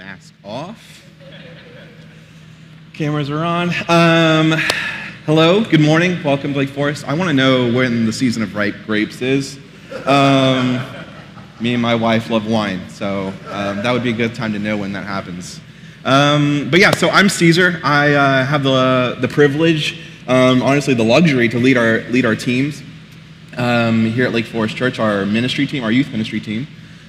mask off. Cameras are on. Um, hello, good morning. Welcome to Lake Forest. I want to know when the season of ripe grapes is. Um, me and my wife love wine, so um, that would be a good time to know when that happens. Um, but yeah, so I'm Caesar. I uh, have the, the privilege, um, honestly, the luxury to lead our, lead our teams um, here at Lake Forest Church, our ministry team, our youth ministry team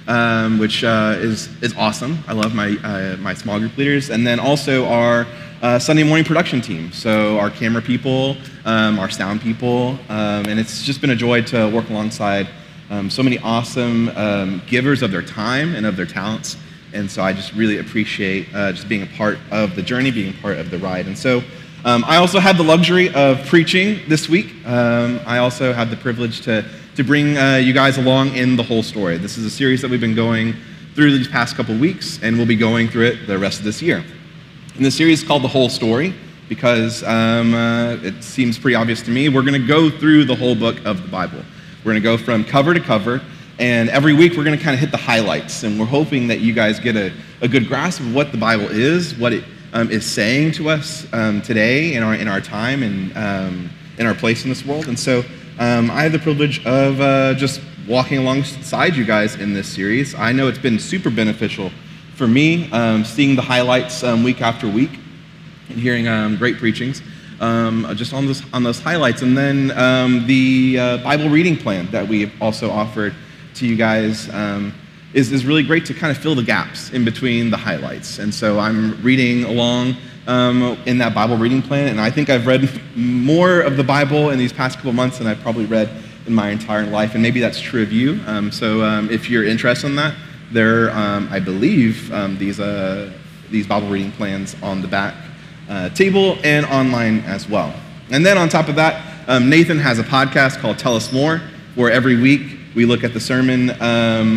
um, which uh, is, is awesome. I love my, uh, my small group leaders. And then also our uh, Sunday morning production team. So our camera people, um, our sound people. Um, and it's just been a joy to work alongside um, so many awesome um, givers of their time and of their talents. And so I just really appreciate uh, just being a part of the journey, being part of the ride. And so um, I also had the luxury of preaching this week. I also had the privilege to to bring uh, you guys along in the whole story. This is a series that we've been going through these past couple weeks, and we'll be going through it the rest of this year. And the series is called The Whole Story because um, uh, it seems pretty obvious to me. We're going to go through the whole book of the Bible. We're going to go from cover to cover, and every week we're going to kind of hit the highlights. And we're hoping that you guys get a, a good grasp of what the Bible is, what it um, is saying to us um, today in our, in our time and um, in our place in this world. And so um, I have the privilege of uh, just walking alongside you guys in this series. I know it's been super beneficial for me, um, seeing the highlights um, week after week and hearing um, great preachings um, just on those, on those highlights. And then um, the uh, Bible reading plan that we have also offered to you guys is, is really great to kind of fill the gaps in between the highlights. And so I'm reading along um, in that Bible reading plan, and I think I've read more of the Bible in these past couple months than I've probably read in my entire life, and maybe that's true of you. Um, so um, if you're interested in that, there, um, I believe, um, these, uh, these Bible reading plans on the back uh, table and online as well. And then on top of that, um, Nathan has a podcast called Tell Us More, where every week we look at the sermon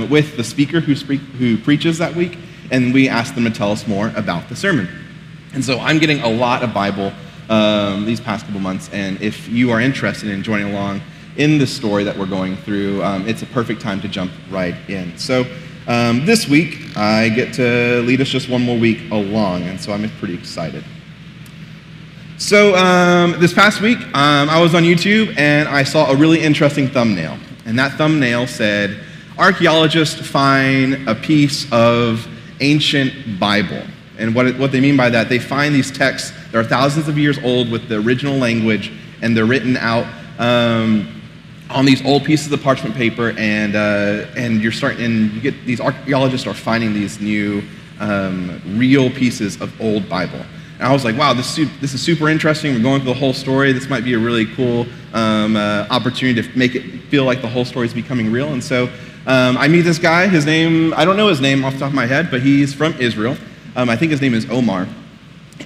with the speaker who, speak, who preaches that week, and we ask them to tell us more about the sermon. And so I'm getting a lot of Bible um, these past couple months, and if you are interested in joining along in the story that we're going through, um, it's a perfect time to jump right in. So um, this week, I get to lead us just one more week along, and so I'm pretty excited. So um, this past week, um, I was on YouTube and I saw a really interesting thumbnail, and that thumbnail said, "Archaeologists find a piece of ancient Bible." And what, what they mean by that, they find these texts that are thousands of years old with the original language, and they're written out um, on these old pieces of parchment paper, and, uh, and you're starting, and you get these archaeologists are finding these new um, real pieces of old Bible. And I was like, wow, this is, this is super interesting. We're going through the whole story. This might be a really cool um, uh, opportunity to make it feel like the whole story is becoming real. And so um, I meet this guy. His name, I don't know his name off the top of my head, but he's from Israel. Um, I think his name is Omar.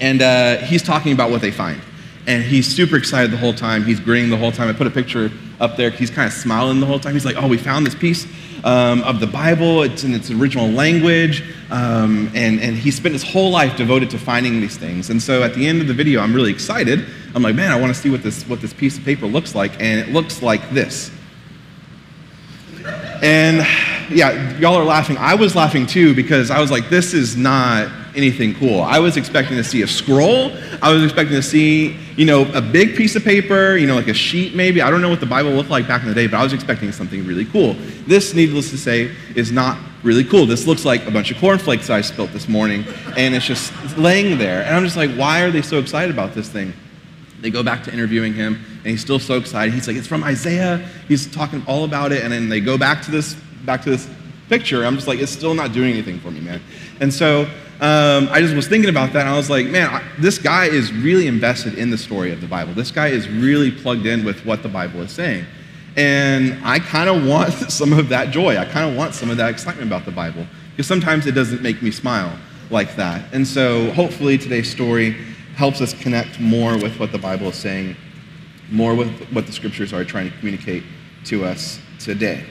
And uh, he's talking about what they find. And he's super excited the whole time. He's grinning the whole time. I put a picture up there. He's kind of smiling the whole time. He's like, oh, we found this piece um, of the Bible. It's in its original language. Um, and, and he spent his whole life devoted to finding these things. And so at the end of the video, I'm really excited. I'm like, man, I want to see what this, what this piece of paper looks like. And it looks like this. And yeah, y'all are laughing. I was laughing too because I was like, this is not anything cool. I was expecting to see a scroll. I was expecting to see, you know, a big piece of paper, you know, like a sheet maybe. I don't know what the Bible looked like back in the day, but I was expecting something really cool. This, needless to say, is not really cool. This looks like a bunch of cornflakes I spilt this morning, and it's just laying there. And I'm just like, why are they so excited about this thing? They go back to interviewing him, and he's still so excited. He's like, "It's from Isaiah." He's talking all about it, and then they go back to this back to this picture. I'm just like, it's still not doing anything for me, man. And so um, I just was thinking about that, and I was like, man, I, this guy is really invested in the story of the Bible. This guy is really plugged in with what the Bible is saying. And I kind of want some of that joy. I kind of want some of that excitement about the Bible because sometimes it doesn't make me smile like that. And so hopefully today's story helps us connect more with what the Bible is saying, more with what the scriptures are trying to communicate to us today.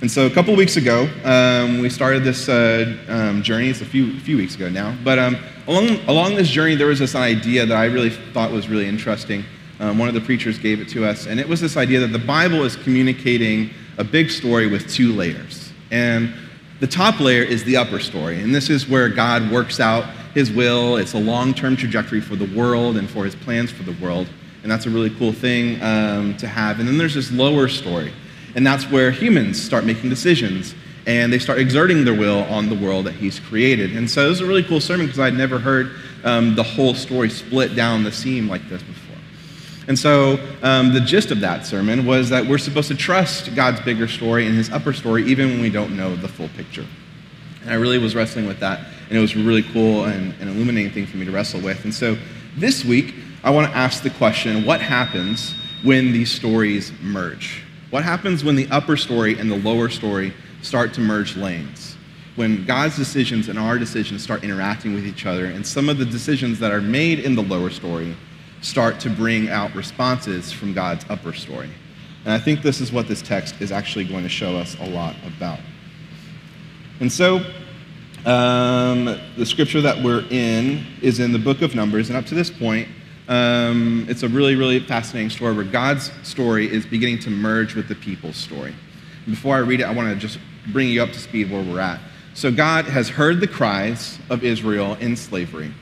And so a couple weeks ago, um, we started this uh, um, journey. It's a few, few weeks ago now. But um, along, along this journey, there was this idea that I really thought was really interesting. Um, one of the preachers gave it to us. And it was this idea that the Bible is communicating a big story with two layers. And The top layer is the upper story, and this is where God works out his will. It's a long term trajectory for the world and for his plans for the world. And that's a really cool thing um, to have. And then there's this lower story, and that's where humans start making decisions and they start exerting their will on the world that he's created. And so it was a really cool sermon because I'd never heard um, the whole story split down the seam like this before. And so um, the gist of that sermon was that we're supposed to trust God's bigger story and his upper story even when we don't know the full picture. And I really was wrestling with that, and it was a really cool and, and illuminating thing for me to wrestle with. And so this week, I want to ask the question what happens when these stories merge? What happens when the upper story and the lower story start to merge lanes? When God's decisions and our decisions start interacting with each other, and some of the decisions that are made in the lower story start to bring out responses from God's upper story. And I think this is what this text is actually going to show us a lot about. And so, um, the scripture that we're in is in the book of Numbers, and up to this point, um, it's a really, really fascinating story where God's story is beginning to merge with the people's story. Before I read it, I want to just bring you up to speed where we're at. So, God has heard the cries of Israel in slavery.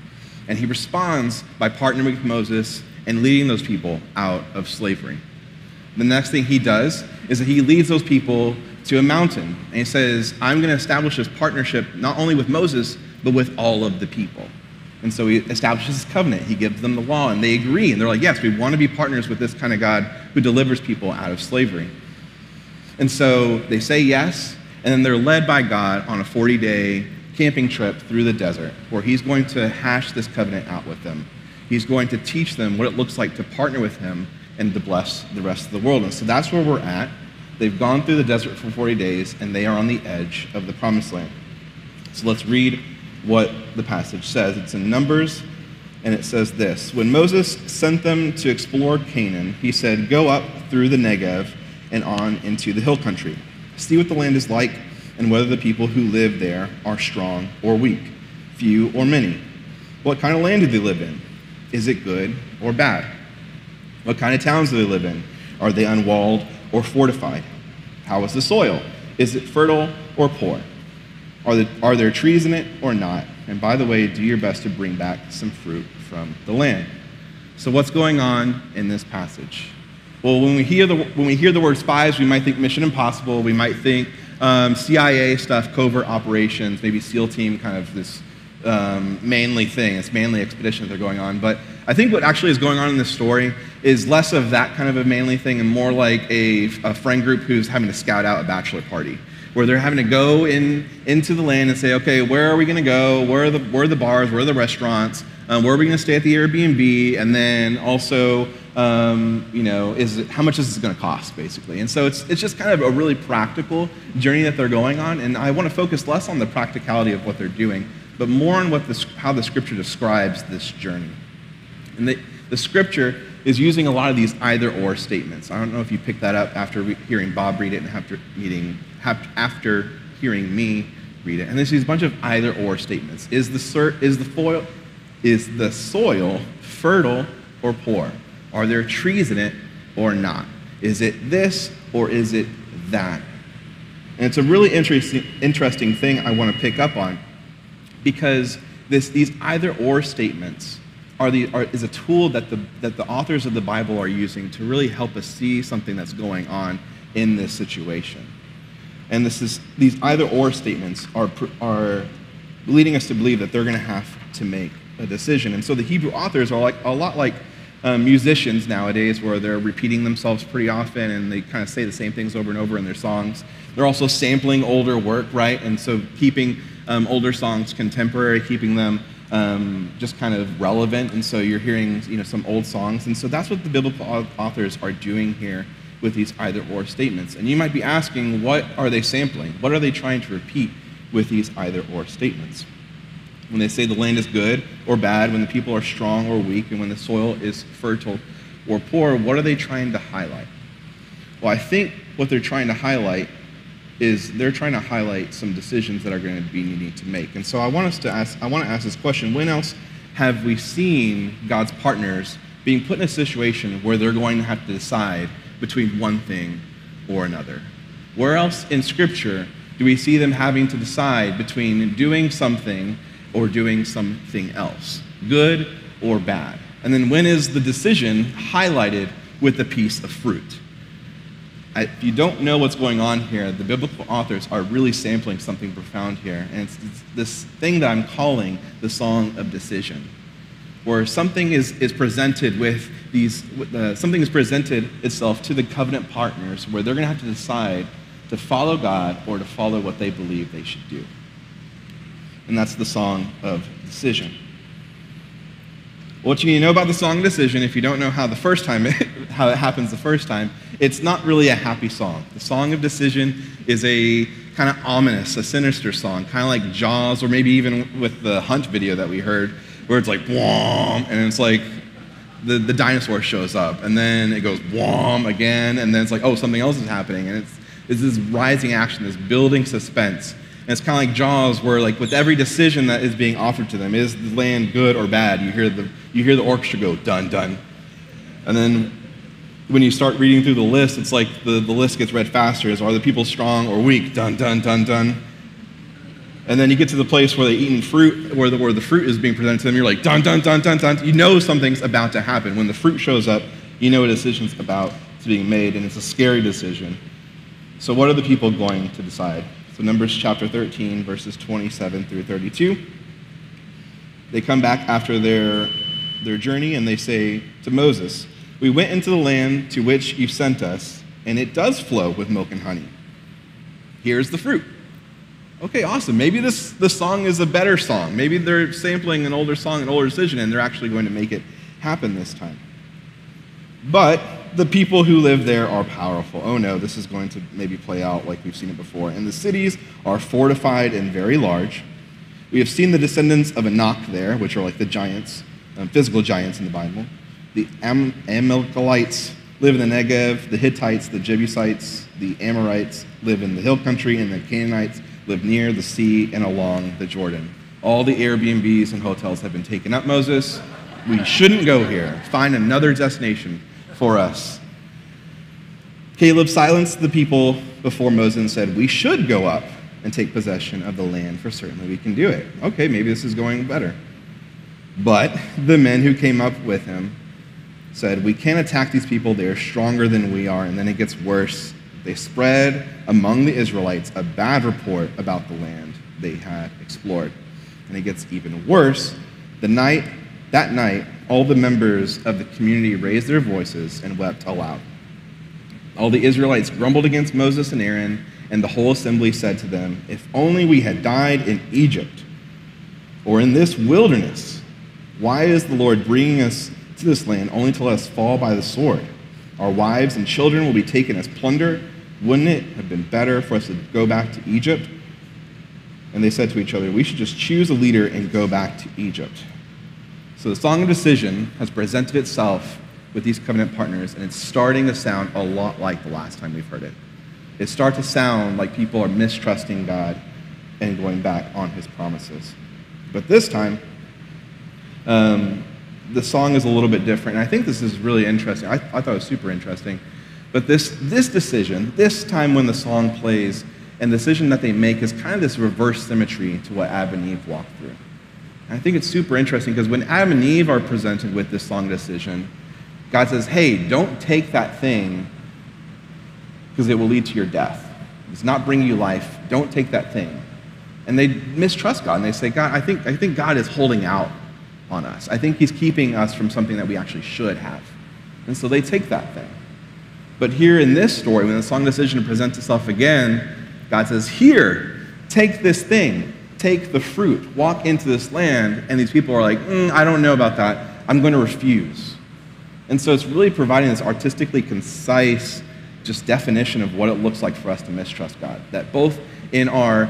And he responds by partnering with Moses and leading those people out of slavery. The next thing he does is that he leads those people to a mountain. And he says, I'm going to establish this partnership not only with Moses, but with all of the people. And so he establishes this covenant. He gives them the law, and they agree. And they're like, yes, we want to be partners with this kind of God who delivers people out of slavery. And so they say yes, and then they're led by God on a 40 day camping trip through the desert where he's going to hash this covenant out with them. He's going to teach them what it looks like to partner with him and to bless the rest of the world. And so that's where we're at. They've gone through the desert for 40 days and they are on the edge of the promised land. So let's read what the passage says. It's in Numbers, and it says this When Moses sent them to explore Canaan, he said, Go up through the Negev and on into the hill country. See what the land is like and whether the people who live there are strong or weak, few or many. What kind of land do they live in? Is it good or bad? What kind of towns do they live in? Are they unwalled or fortified? How is the soil? Is it fertile or poor? Are, the, are there trees in it or not? And by the way, do your best to bring back some fruit from the land. So, what's going on in this passage? Well, when we hear the, when we hear the word spies, we might think Mission Impossible. We might think um, CIA stuff, covert operations, maybe SEAL team, kind of this um, manly thing. It's manly expeditions that are going on. But I think what actually is going on in this story is less of that kind of a manly thing and more like a, a friend group who's having to scout out a bachelor party where they're having to go in, into the land and say, okay, where are we going to go? Where are, the, where are the bars? Where are the restaurants? Um, where are we going to stay at the Airbnb? And then also, um, you know, is it, how much is this going to cost, basically? And so it's, it's just kind of a really practical journey that they're going on. And I want to focus less on the practicality of what they're doing, but more on what the, how the scripture describes this journey. And the, the scripture is using a lot of these either or statements. I don't know if you picked that up after re- hearing Bob read it and after, meeting, after hearing me read it. And there's these bunch of either or statements. Is the, is the, foil, is the soil fertile or poor? Are there trees in it or not? Is it this or is it that? And it's a really interesting, interesting thing I want to pick up on because this, these either or statements are the, are, is a tool that the, that the authors of the Bible are using to really help us see something that's going on in this situation. And this is, these either or statements are, are leading us to believe that they're going to have to make a decision. And so the Hebrew authors are like, a lot like um, musicians nowadays where they're repeating themselves pretty often and they kind of say the same things over and over in their songs. They're also sampling older work, right? And so keeping um, older songs contemporary, keeping them um, just kind of relevant. And so you're hearing you know, some old songs. And so that's what the biblical authors are doing here with these either or statements. And you might be asking, what are they sampling? What are they trying to repeat with these either or statements? when they say the land is good or bad, when the people are strong or weak, and when the soil is fertile or poor, what are they trying to highlight? Well, I think what they're trying to highlight is they're trying to highlight some decisions that are going to be needing to make. And so I want us to ask I want to ask this question, when else have we seen God's partners being put in a situation where they're going to have to decide between one thing or another? Where else in scripture do we see them having to decide between doing something or doing something else, good or bad? And then when is the decision highlighted with a piece of fruit? if you don't know what's going on here, the biblical authors are really sampling something profound here. And it's, this thing that I'm calling the song of decision, where something is, is presented with these, uh, something is presented itself to the covenant partners where they're going to have to decide to follow God or to follow what they believe they should do. And that's the song of decision. What you need to know about the song of decision, if you don't know how the first time how it happens the first time, it's not really a happy song. The song of decision is a kind of ominous, a sinister song, kind of like Jaws, or maybe even with the Hunt video that we heard, where it's like whom, and it's like the, the dinosaur shows up, and then it goes whom again, and then it's like, oh, something else is happening, and it's, it's this rising action, this building suspense. And it's kind of like Jaws, where like with every decision that is being offered to them, is the land good or bad? You hear the you hear the orchestra go dun dun, and then when you start reading through the list, it's like the, the list gets read faster. Is are the people strong or weak? Dun, dun, dun, dun. And then you get to the place where they're eating fruit, where the, where the fruit is being presented to them. You're like, dun, dun, dun, dun, dun. You know something's about to happen. When the fruit shows up, you know a decision's about to being made, and it's a scary decision. So, what are the people going to decide? So, Numbers chapter 13, verses 27 through 32. They come back after their, their journey and they say to Moses, we went into the land to which you sent us, and it does flow with milk and honey. Here's the fruit. Okay, awesome. Maybe this, this song is a better song. Maybe they're sampling an older song, an older decision, and they're actually going to make it happen this time. But the people who live there are powerful. Oh no, this is going to maybe play out like we've seen it before. And the cities are fortified and very large. We have seen the descendants of Anak there, which are like the giants, um, physical giants in the Bible. The Am- Amalekites live in the Negev, the Hittites, the Jebusites, the Amorites live in the hill country, and the Canaanites live near the sea and along the Jordan. All the Airbnbs and hotels have been taken up, Moses. We shouldn't go here. Find another destination for us. Caleb silenced the people before Moses and said, We should go up and take possession of the land, for certainly we can do it. Okay, maybe this is going better. But the men who came up with him said, We can't attack these people. They are stronger than we are. And then it gets worse. They spread among the Israelites a bad report about the land they had explored. And it gets even worse. The night, that night, all the members of the community raised their voices and wept aloud. All the Israelites grumbled against Moses and Aaron, and the whole assembly said to them, If only we had died in Egypt or in this wilderness. Why is the Lord bringing us to this land only to let us fall by the sword. Our wives and children will be taken as plunder. Wouldn't it have been better for us to go back to Egypt? And they said to each other, We should just choose a leader and go back to Egypt. So the Song of Decision has presented itself with these covenant partners, and it's starting to sound a lot like the last time we've heard it. It starts to sound like people are mistrusting God and going back on his promises. But this time, um, the song is a little bit different. And I think this is really interesting. I, I thought it was super interesting. But this, this decision, this time when the song plays, and the decision that they make is kind of this reverse symmetry to what Adam and Eve walked through. And I think it's super interesting because when Adam and Eve are presented with this song decision, God says, hey, don't take that thing because it will lead to your death. It's not bringing you life. Don't take that thing. And they mistrust God and they say, God, I think, I think God is holding out on us. I think he's keeping us from something that we actually should have. And so they take that thing. But here in this story, when the song decision presents itself again, God says, Here, take this thing, take the fruit, walk into this land. And these people are like, mm, I don't know about that. I'm going to refuse. And so it's really providing this artistically concise, just definition of what it looks like for us to mistrust God. That both in our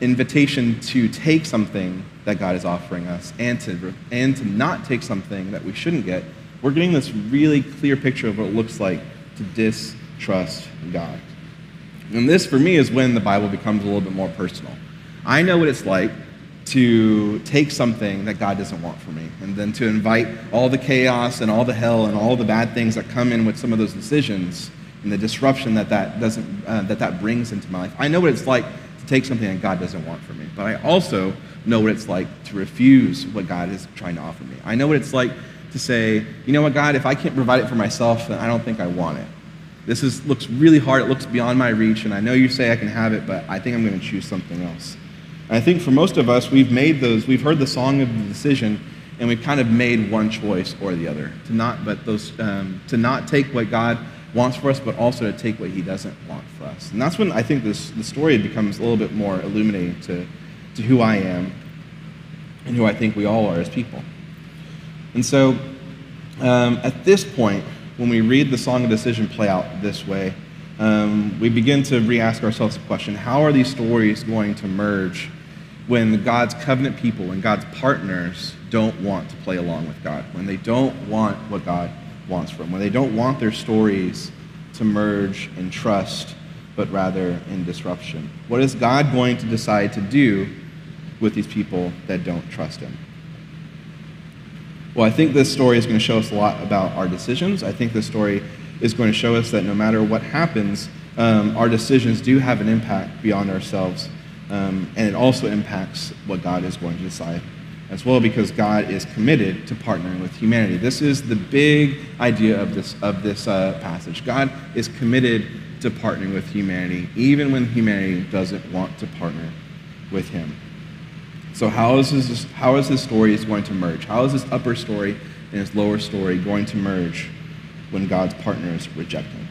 invitation to take something that God is offering us and to, and to not take something that we shouldn't get, we're getting this really clear picture of what it looks like to distrust God. And this, for me, is when the Bible becomes a little bit more personal. I know what it's like to take something that God doesn't want for me and then to invite all the chaos and all the hell and all the bad things that come in with some of those decisions and the disruption that that, doesn't, uh, that, that brings into my life. I know what it's like to take something that God doesn't want for me. But I also know what it's like to refuse what God is trying to offer me. I know what it's like to say, you know what, God, if I can't provide it for myself, then I don't think I want it. This is, looks really hard. It looks beyond my reach, and I know you say I can have it, but I think I'm going to choose something else. And I think for most of us, we've made those, we've heard the song of the decision, and we've kind of made one choice or the other to not, but those, um, to not take what God wants for us, but also to take what He doesn't want for us. And that's when I think this, the story becomes a little bit more illuminating to, to who I am and who I think we all are as people. And so, um, at this point, when we read the Song of Decision play out this way, um, we begin to re ask ourselves the question how are these stories going to merge when God's covenant people, when God's partners don't want to play along with God, when they don't want what God wants from, them, when they don't want their stories to merge in trust, but rather in disruption? What is God going to decide to do with these people that don't trust Him? Well, I think this story is going to show us a lot about our decisions. I think this story is going to show us that no matter what happens, um, our decisions do have an impact beyond ourselves. Um, and it also impacts what God is going to decide as well because God is committed to partnering with humanity. This is the big idea of this, of this uh, passage. God is committed to partnering with humanity, even when humanity doesn't want to partner with him. So, how is, this, how is this story is going to merge? How is this upper story and this lower story going to merge when God's partners reject him?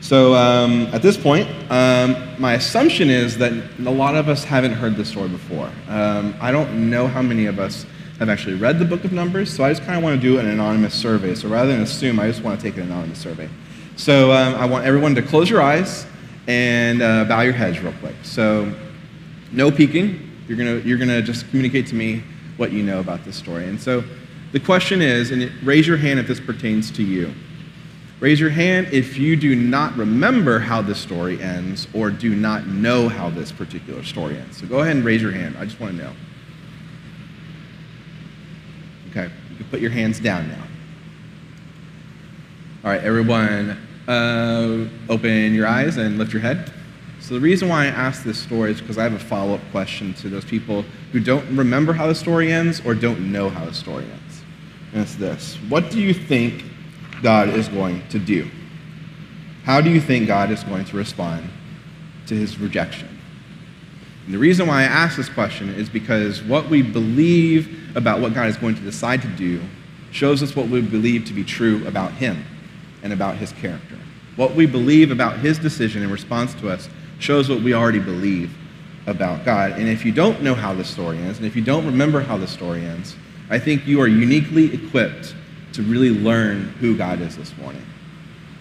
So, um, at this point, um, my assumption is that a lot of us haven't heard this story before. Um, I don't know how many of us have actually read the book of Numbers, so I just kind of want to do an anonymous survey. So, rather than assume, I just want to take an anonymous survey. So, um, I want everyone to close your eyes and uh, bow your heads real quick. So, no peeking, you're going you're gonna just communicate to me what you know about this story. And so the question is, and raise your hand if this pertains to you. Raise your hand if you do not remember how this story ends or do not know how this particular story ends. So go ahead and raise your hand. I just want to know. Okay, you can put your hands down now. All right, everyone, uh, open your eyes and lift your head. So the reason why I ask this story is because I have a follow-up question to those people who don't remember how the story ends or don't know how the story ends. And it's this. What do you think God is going to do? How do you think God is going to respond to his rejection? And the reason why I ask this question is because what we believe about what God is going to decide to do shows us what we believe to be true about him and about his character. What we believe about his decision in response to us shows what we already believe about God. And if you don't know how the story ends, and if you don't remember how the story ends, I think you are uniquely equipped to really learn who God is this morning.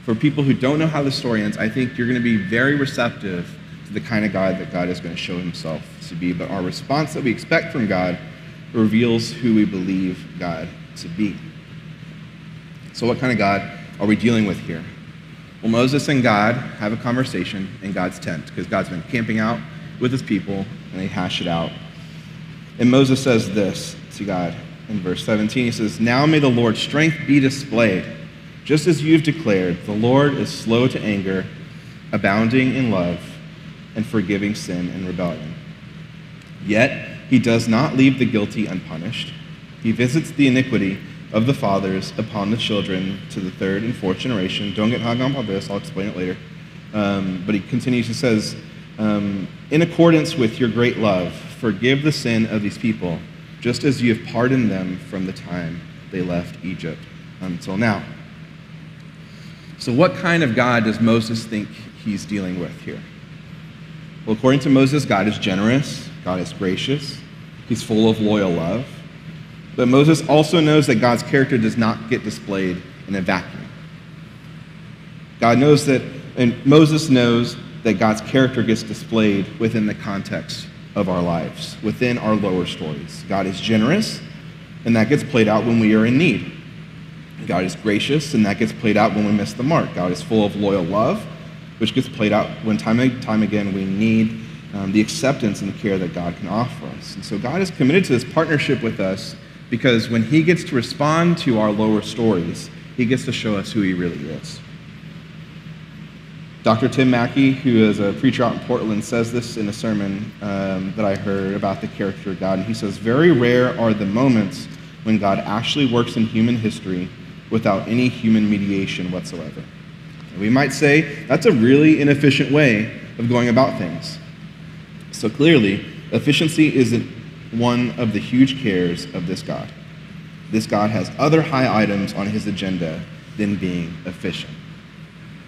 For people who don't know how the story ends, I think you're going to be very receptive to the kind of God that God is going to show himself to be. But our response that we expect from God reveals who we believe God to be. So, what kind of God are we dealing with here? Well, Moses and God have a conversation in God's tent because God's been camping out with his people and they hash it out. And Moses says this to God in verse 17. He says, Now may the Lord's strength be displayed, just as you've declared. The Lord is slow to anger, abounding in love, and forgiving sin and rebellion. Yet he does not leave the guilty unpunished. He visits the iniquity of the fathers upon the children to the third and fourth generation. Don't get hung up on this, I'll explain it later. Um, but he continues, he says, um, In accordance with your great love, forgive the sin of these people, just as you have pardoned them from the time they left Egypt until now. So, what kind of God does Moses think he's dealing with here? Well, according to Moses, God is generous, God is gracious, he's full of loyal love. But Moses also knows that God's character does not get displayed in a vacuum. God knows that, and Moses knows that God's character gets displayed within the context of our lives, within our lower stories. God is generous, and that gets played out when we are in need. God is gracious, and that gets played out when we miss the mark. God is full of loyal love, which gets played out when time and time again we need um, the acceptance and the care that God can offer us. And so God is committed to this partnership with us because when he gets to respond to our lower stories, he gets to show us who he really is. Dr. Tim Mackie, who is a preacher out in Portland, says this in a sermon um, that I heard about the character of God. And he says, Very rare are the moments when God actually works in human history without any human mediation whatsoever. And we might say that's a really inefficient way of going about things. So clearly, efficiency isn't one of the huge cares of this God. This God has other high items on his agenda than being efficient.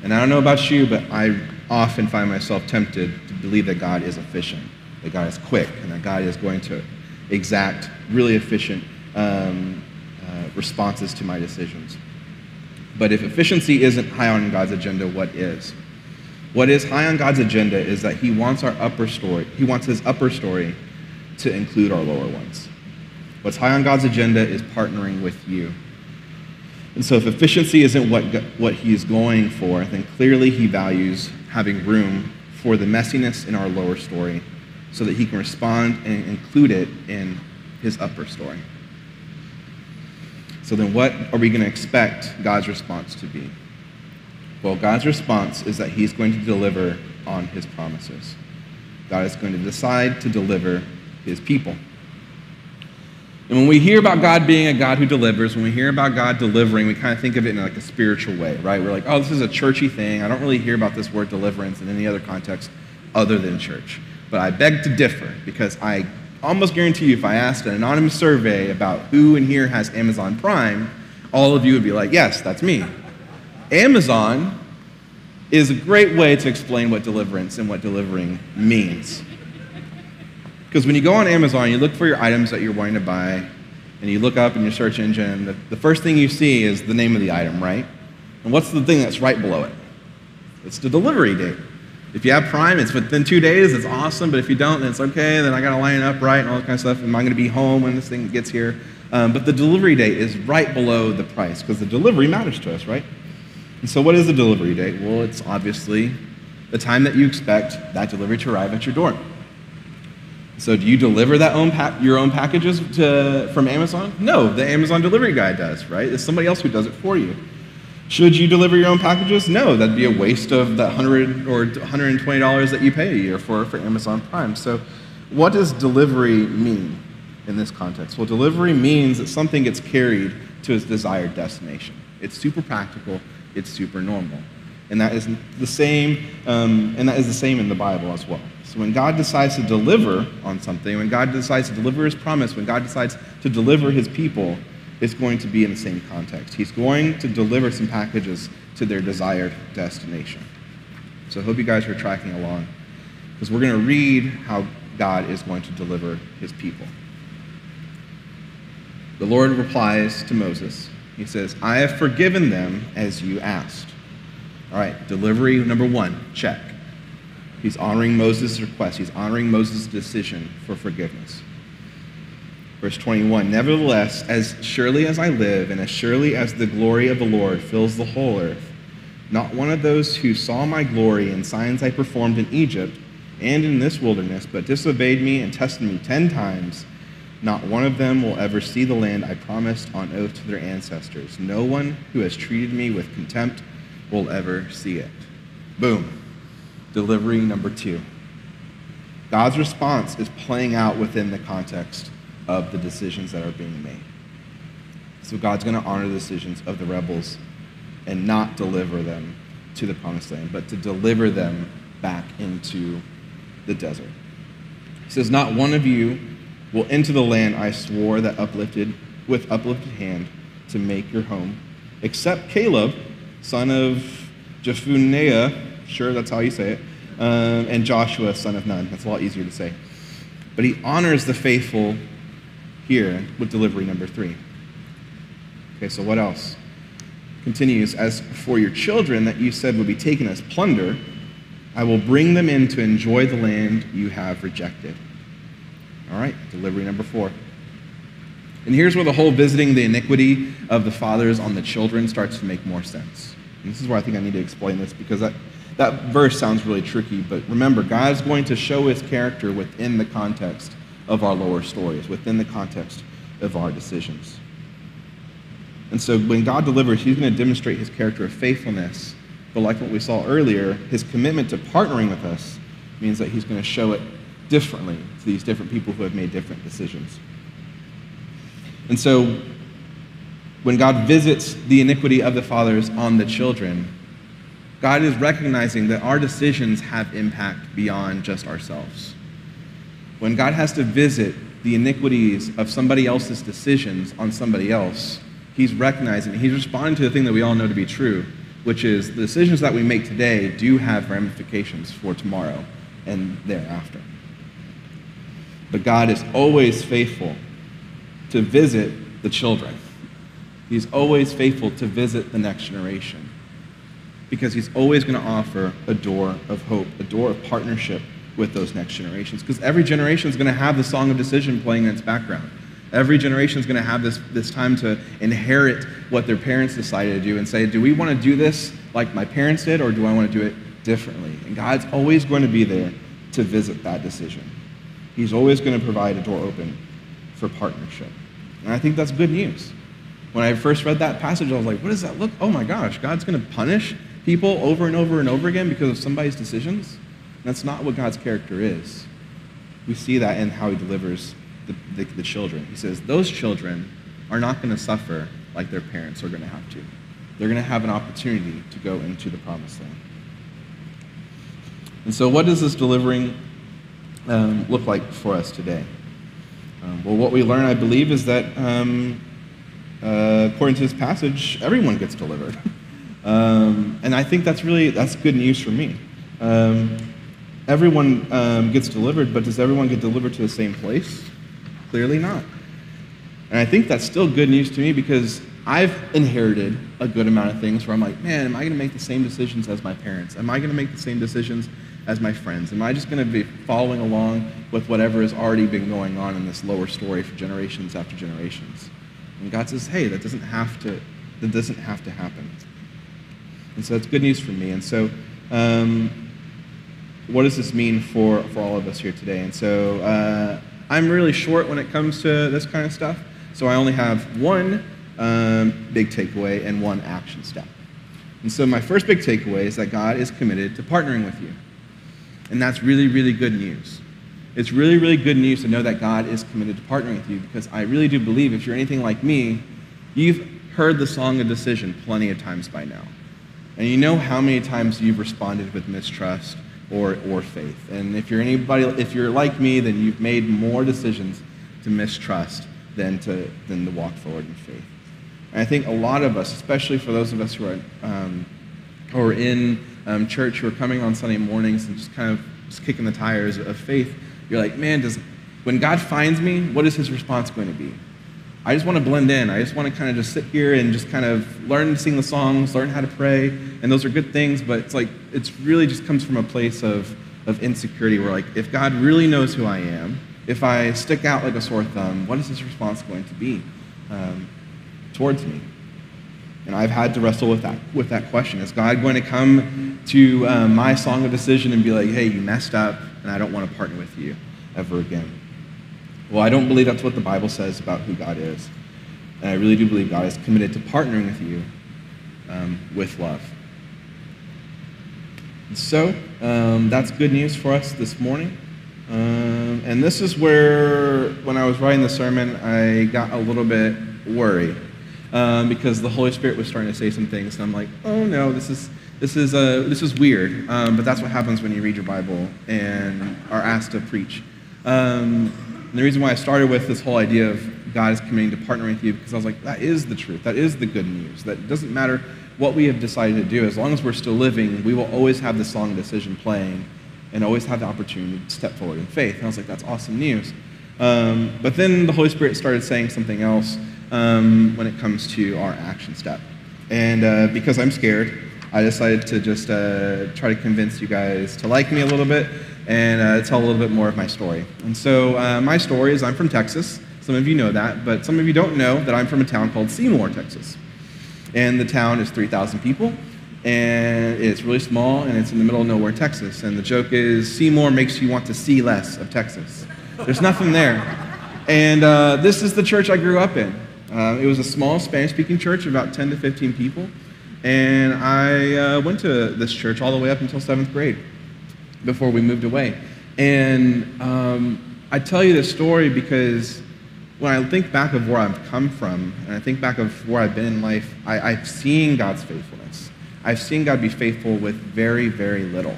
And I don't know about you, but I often find myself tempted to believe that God is efficient, that God is quick, and that God is going to exact really efficient um, uh, responses to my decisions. But if efficiency isn't high on God's agenda, what is? What is high on God's agenda is that He wants our upper story, He wants His upper story to include our lower ones. What's high on God's agenda is partnering with you and so, if efficiency isn't what, what he's going for, then clearly he values having room for the messiness in our lower story so that he can respond and include it in his upper story. So, then what are we going to expect God's response to be? Well, God's response is that he's going to deliver on his promises. God is going to decide to deliver his people. And when we hear about God being a God who delivers, when we hear about God delivering, we kind of think of it in like a spiritual way, right? We're like, oh, this is a churchy thing. I don't really hear about this word deliverance in any other context other than church. But I beg to differ because I almost guarantee you if I asked an anonymous survey about who in here has Amazon Prime, all of you would be like, yes, that's me. Amazon is a great way to explain what deliverance and what delivering means. Because when you go on Amazon, you look for your items that you're wanting to buy, and you look up in your search engine, the, the first thing you see is the name of the item, right? And what's the thing that's right below it? It's the delivery date. If you have Prime, it's within two days, it's awesome, but if you don't, then it's okay, then I gotta line up right and all that kind of stuff. Am I gonna be home when this thing gets here? Um, but the delivery date is right below the price because the delivery matters to us, right? And so, what is the delivery date? Well, it's obviously the time that you expect that delivery to arrive at your door. So do you deliver that own your own packages to, from Amazon? No, the Amazon delivery guy does, right? It's somebody else who does it for you. Should you deliver your own packages? No, that'd be a waste of that 100 or $120 that you pay a year for, for Amazon Prime. So what does delivery mean in this context? Well, delivery means that something gets carried to its desired destination. It's super practical, it's super normal. And that is the same, um, and that is the same in the Bible as well. So when God decides to deliver on something, when God decides to deliver his promise, when God decides to deliver his people, it's going to be in the same context. He's going to deliver some packages to their desired destination. So I hope you guys are tracking along because we're going to read how God is going to deliver his people. The Lord replies to Moses. He says, I have forgiven them as you asked. All right, delivery number one, check. He's honoring Moses' request. He's honoring Moses' decision for forgiveness. Verse 21 Nevertheless, as surely as I live, and as surely as the glory of the Lord fills the whole earth, not one of those who saw my glory and signs I performed in Egypt and in this wilderness, but disobeyed me and tested me ten times, not one of them will ever see the land I promised on oath to their ancestors. No one who has treated me with contempt will ever see it. Boom delivery number two. God's response is playing out within the context of the decisions that are being made. So God's going to honor the decisions of the rebels and not deliver them to the promised land, but to deliver them back into the desert. He says, Not one of you will enter the land I swore that uplifted with uplifted hand to make your home, except Caleb, son of Jephunneh, Sure, that's how you say it. Um, and Joshua, son of Nun. That's a lot easier to say. But he honors the faithful here with delivery number three. Okay, so what else? Continues, as for your children that you said would be taken as plunder, I will bring them in to enjoy the land you have rejected. All right, delivery number four. And here's where the whole visiting the iniquity of the fathers on the children starts to make more sense. And this is where I think I need to explain this because that that verse sounds really tricky, but remember, God's going to show his character within the context of our lower stories, within the context of our decisions. And so when God delivers, he's going to demonstrate his character of faithfulness But like what we saw earlier, his commitment to partnering with us means that he's going to show it differently to these different people who have made different decisions. And so, when God visits the iniquity of the fathers on the children, God is recognizing that our decisions have impact beyond just ourselves. When God has to visit the iniquities of somebody else's decisions on somebody else, he's recognizing, he's responding to the thing that we all know to be true, which is the decisions that we make today do have ramifications for tomorrow and thereafter. But God is always faithful to visit the children. He's always faithful to visit the next generation because he's always going to offer a door of hope, a door of partnership with those next generations. Because every generation is going to have the song of decision playing in its background. Every generation is going to have this, this time to inherit what their parents decided to do and say, do we want to do this like my parents did, or do I want to do it differently? And God's always going to be there to visit that decision. He's always going to provide a door open for partnership. And I think that's good news. When I first read that passage, I was like, what does that look? Oh my gosh, God's going to punish people over and over and over again because of somebody's decisions? That's not what God's character is. We see that in how he delivers the, the, the children. He says, those children are not going to suffer like their parents are going to have to. They're going to have an opportunity to go into the promised land. And so, what does this delivering um, look like for us today? Um, well, what we learn, I believe, is that um, uh, according to this passage, everyone gets delivered. Um, and I think that's really that's good news for me. Um, everyone um, gets delivered, but does everyone get delivered to the same place? Clearly not. And I think that's still good news to me because I've inherited a good amount of things where I'm like, man, am I going to make the same decisions as my parents? Am I going to make the same decisions as my friends? Am I just going to be following along with whatever has already been going on in this lower story for generations after generations? And God says, hey, that doesn't have to, that doesn't have to happen. And so that's good news for me. And so um, what does this mean for, for all of us here today? And so uh, I'm really short when it comes to this kind of stuff. So I only have one um, big takeaway and one action step. And so my first big takeaway is that God is committed to partnering with you. And that's really, really good news. It's really, really good news to know that God is committed to partnering with you because I really do believe if you're anything like me, you've heard the song of decision plenty of times by now. And you know how many times you've responded with mistrust or, or faith. And if you're anybody, if you're like me, then you've made more decisions to mistrust than to, than to walk forward in faith. And I think a lot of us, especially for those of us who are, um, who are in um, church, who are coming on Sunday mornings and just kind of just kicking the tires of faith, you're like, man, does, when God finds me, what is his response going to be? I just want to blend in. I just want to kind of just sit here and just kind of learn to sing the songs, learn how to pray, and those are good things, but it's like, it's really just comes from a place of, of insecurity where, like, if God really knows who I am, if I stick out like a sore thumb, what is his response going to be um, towards me? And I've had to wrestle with that, with that question. Is God going to come to um, my song of decision and be like, hey, you messed up, and I don't want to partner with you ever again? Well, I don't believe that's what the Bible says about who God is. And I really do believe God is committed to partnering with you um, with love. So, um, that's good news for us this morning. Um, and this is where, when I was writing the sermon, I got a little bit worried um, because the Holy Spirit was starting to say some things, and I'm like, oh no, this is this is uh, this is weird. Um, but that's what happens when you read your Bible and are asked to preach. Um, and the reason why I started with this whole idea of God is committing to partner with you, because I was like, that is the truth. That is the good news. That doesn't matter what we have decided to do. As long as we're still living, we will always have this song decision playing and always have the opportunity to step forward in faith. And I was like, that's awesome news. Um, but then the Holy Spirit started saying something else um, when it comes to our action step. And uh, because I'm scared, I decided to just uh, try to convince you guys to like me a little bit and uh, tell a little bit more of my story. And so, uh, my story is I'm from Texas. Some of you know that, but some of you don't know that I'm from a town called Seymour, Texas. And the town is 3,000 people, and it's really small, and it's in the middle of nowhere, Texas. And the joke is Seymour makes you want to see less of Texas. There's nothing there. And uh, this is the church I grew up in. Uh, it was a small Spanish speaking church, about 10 to 15 people. And I uh, went to this church all the way up until seventh grade before we moved away. And um, I tell you this story because when I think back of where I've come from, and I think back of where I've been in life, I, I've seen God's faithfulness. I've seen God be faithful with very, very little,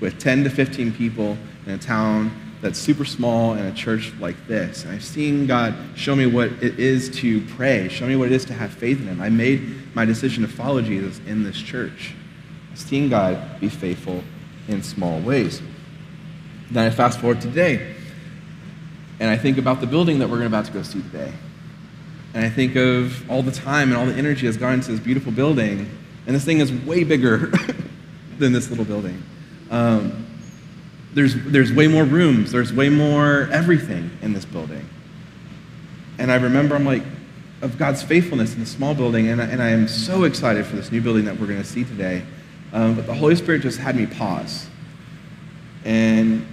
with 10 to 15 people in a town that's super small in a church like this. And I've seen God show me what it is to pray, show me what it is to have faith in Him. I made my decision to follow Jesus in this church. I've seen God be faithful in small ways. Then I fast forward to today, and I think about the building that we're about to go see today. And I think of all the time and all the energy that's gone into this beautiful building. And this thing is way bigger than this little building. Um, there's, there's way more rooms, there's way more everything in this building. And I remember, I'm like, of God's faithfulness in the small building, and I, and I am so excited for this new building that we're going to see today. Um, but the Holy Spirit just had me pause. And,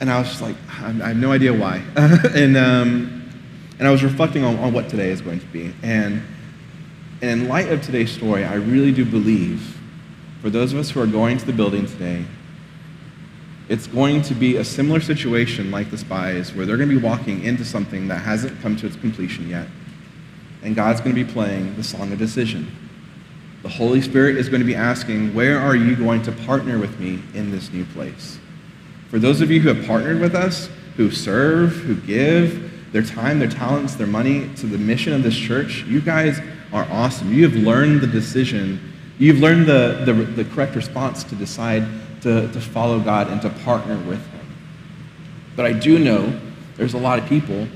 and I was just like, I have no idea why. and, um, and I was reflecting on, on what today is going to be. And, and in light of today's story, I really do believe for those of us who are going to the building today, it's going to be a similar situation like the spies, where they're going to be walking into something that hasn't come to its completion yet. And God's going to be playing the song of decision. The Holy Spirit is going to be asking, Where are you going to partner with me in this new place? For those of you who have partnered with us, who serve, who give their time, their talents, their money to the mission of this church, you guys are awesome. You have learned the decision, you've learned the, the, the correct response to decide to, to follow God and to partner with Him. But I do know there's a lot of people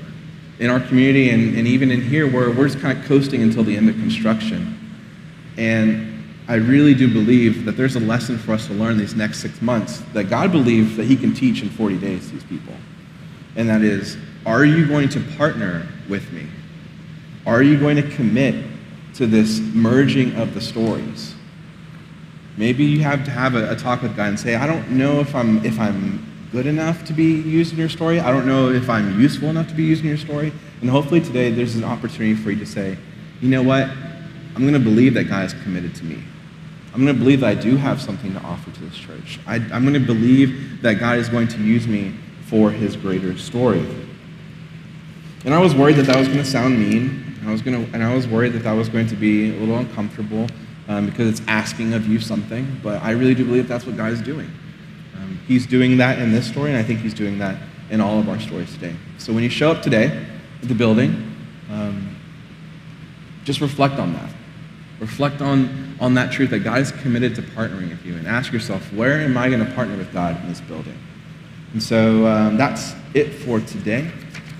in our community and, and even in here where we're just kind of coasting until the end of construction. And I really do believe that there's a lesson for us to learn these next six months that God believes that He can teach in 40 days these people. And that is, are you going to partner with me? Are you going to commit to this merging of the stories? Maybe you have to have a, a talk with God and say, I don't know if I'm, if I'm good enough to be used in your story. I don't know if I'm useful enough to be used in your story. And hopefully today there's an opportunity for you to say, you know what? I'm going to believe that God is committed to me. I'm going to believe that I do have something to offer to this church. I, am going to believe that God is going to use me for his greater story. And I was worried that that was going to sound mean. And I was, going to, and I was worried that that was going to be a little uncomfortable um, because it's asking of you something. But I really do believe that's what God is doing. Um, he's doing that in this story, and I think he's doing that in all of our stories today. So when you show up today at the building, um, just reflect on that. Reflect on, on that truth that God is committed to partnering with you and ask yourself, where am I going to partner with God in this building? And so um, that's it for today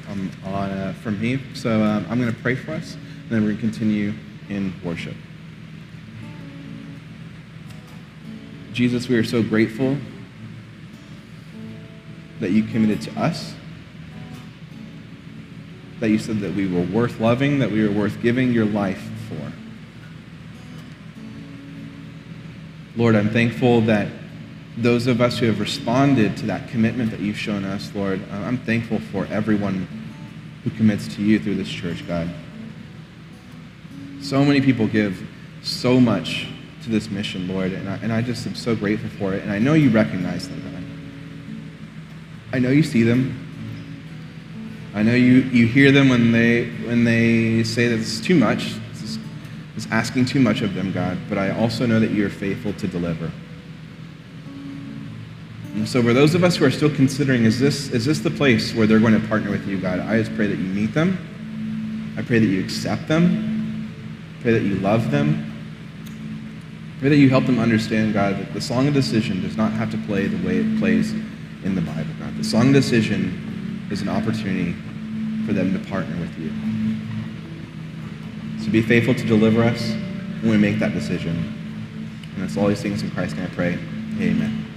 um, on, uh, from me. So um, I'm going to pray for us, and then we're going to continue in worship. Jesus, we are so grateful that you committed to us, that you said that we were worth loving, that we were worth giving your life for. Lord, I'm thankful that those of us who have responded to that commitment that you've shown us, Lord, uh, I'm thankful for everyone who commits to you through this church, God. So many people give so much to this mission, Lord, and I, and I just am so grateful for it. And I know you recognize them, God. I know you see them. I know you, you hear them when they, when they say that it's too much, is asking too much of them, God, but I also know that you are faithful to deliver. And so, for those of us who are still considering, is this, is this the place where they're going to partner with you, God? I just pray that you meet them. I pray that you accept them. I pray that you love them. I pray that you help them understand, God, that the song of decision does not have to play the way it plays in the Bible, God. The song of decision is an opportunity for them to partner with you. So be faithful to deliver us when we make that decision. And that's all these things in Christ, and I pray. Amen.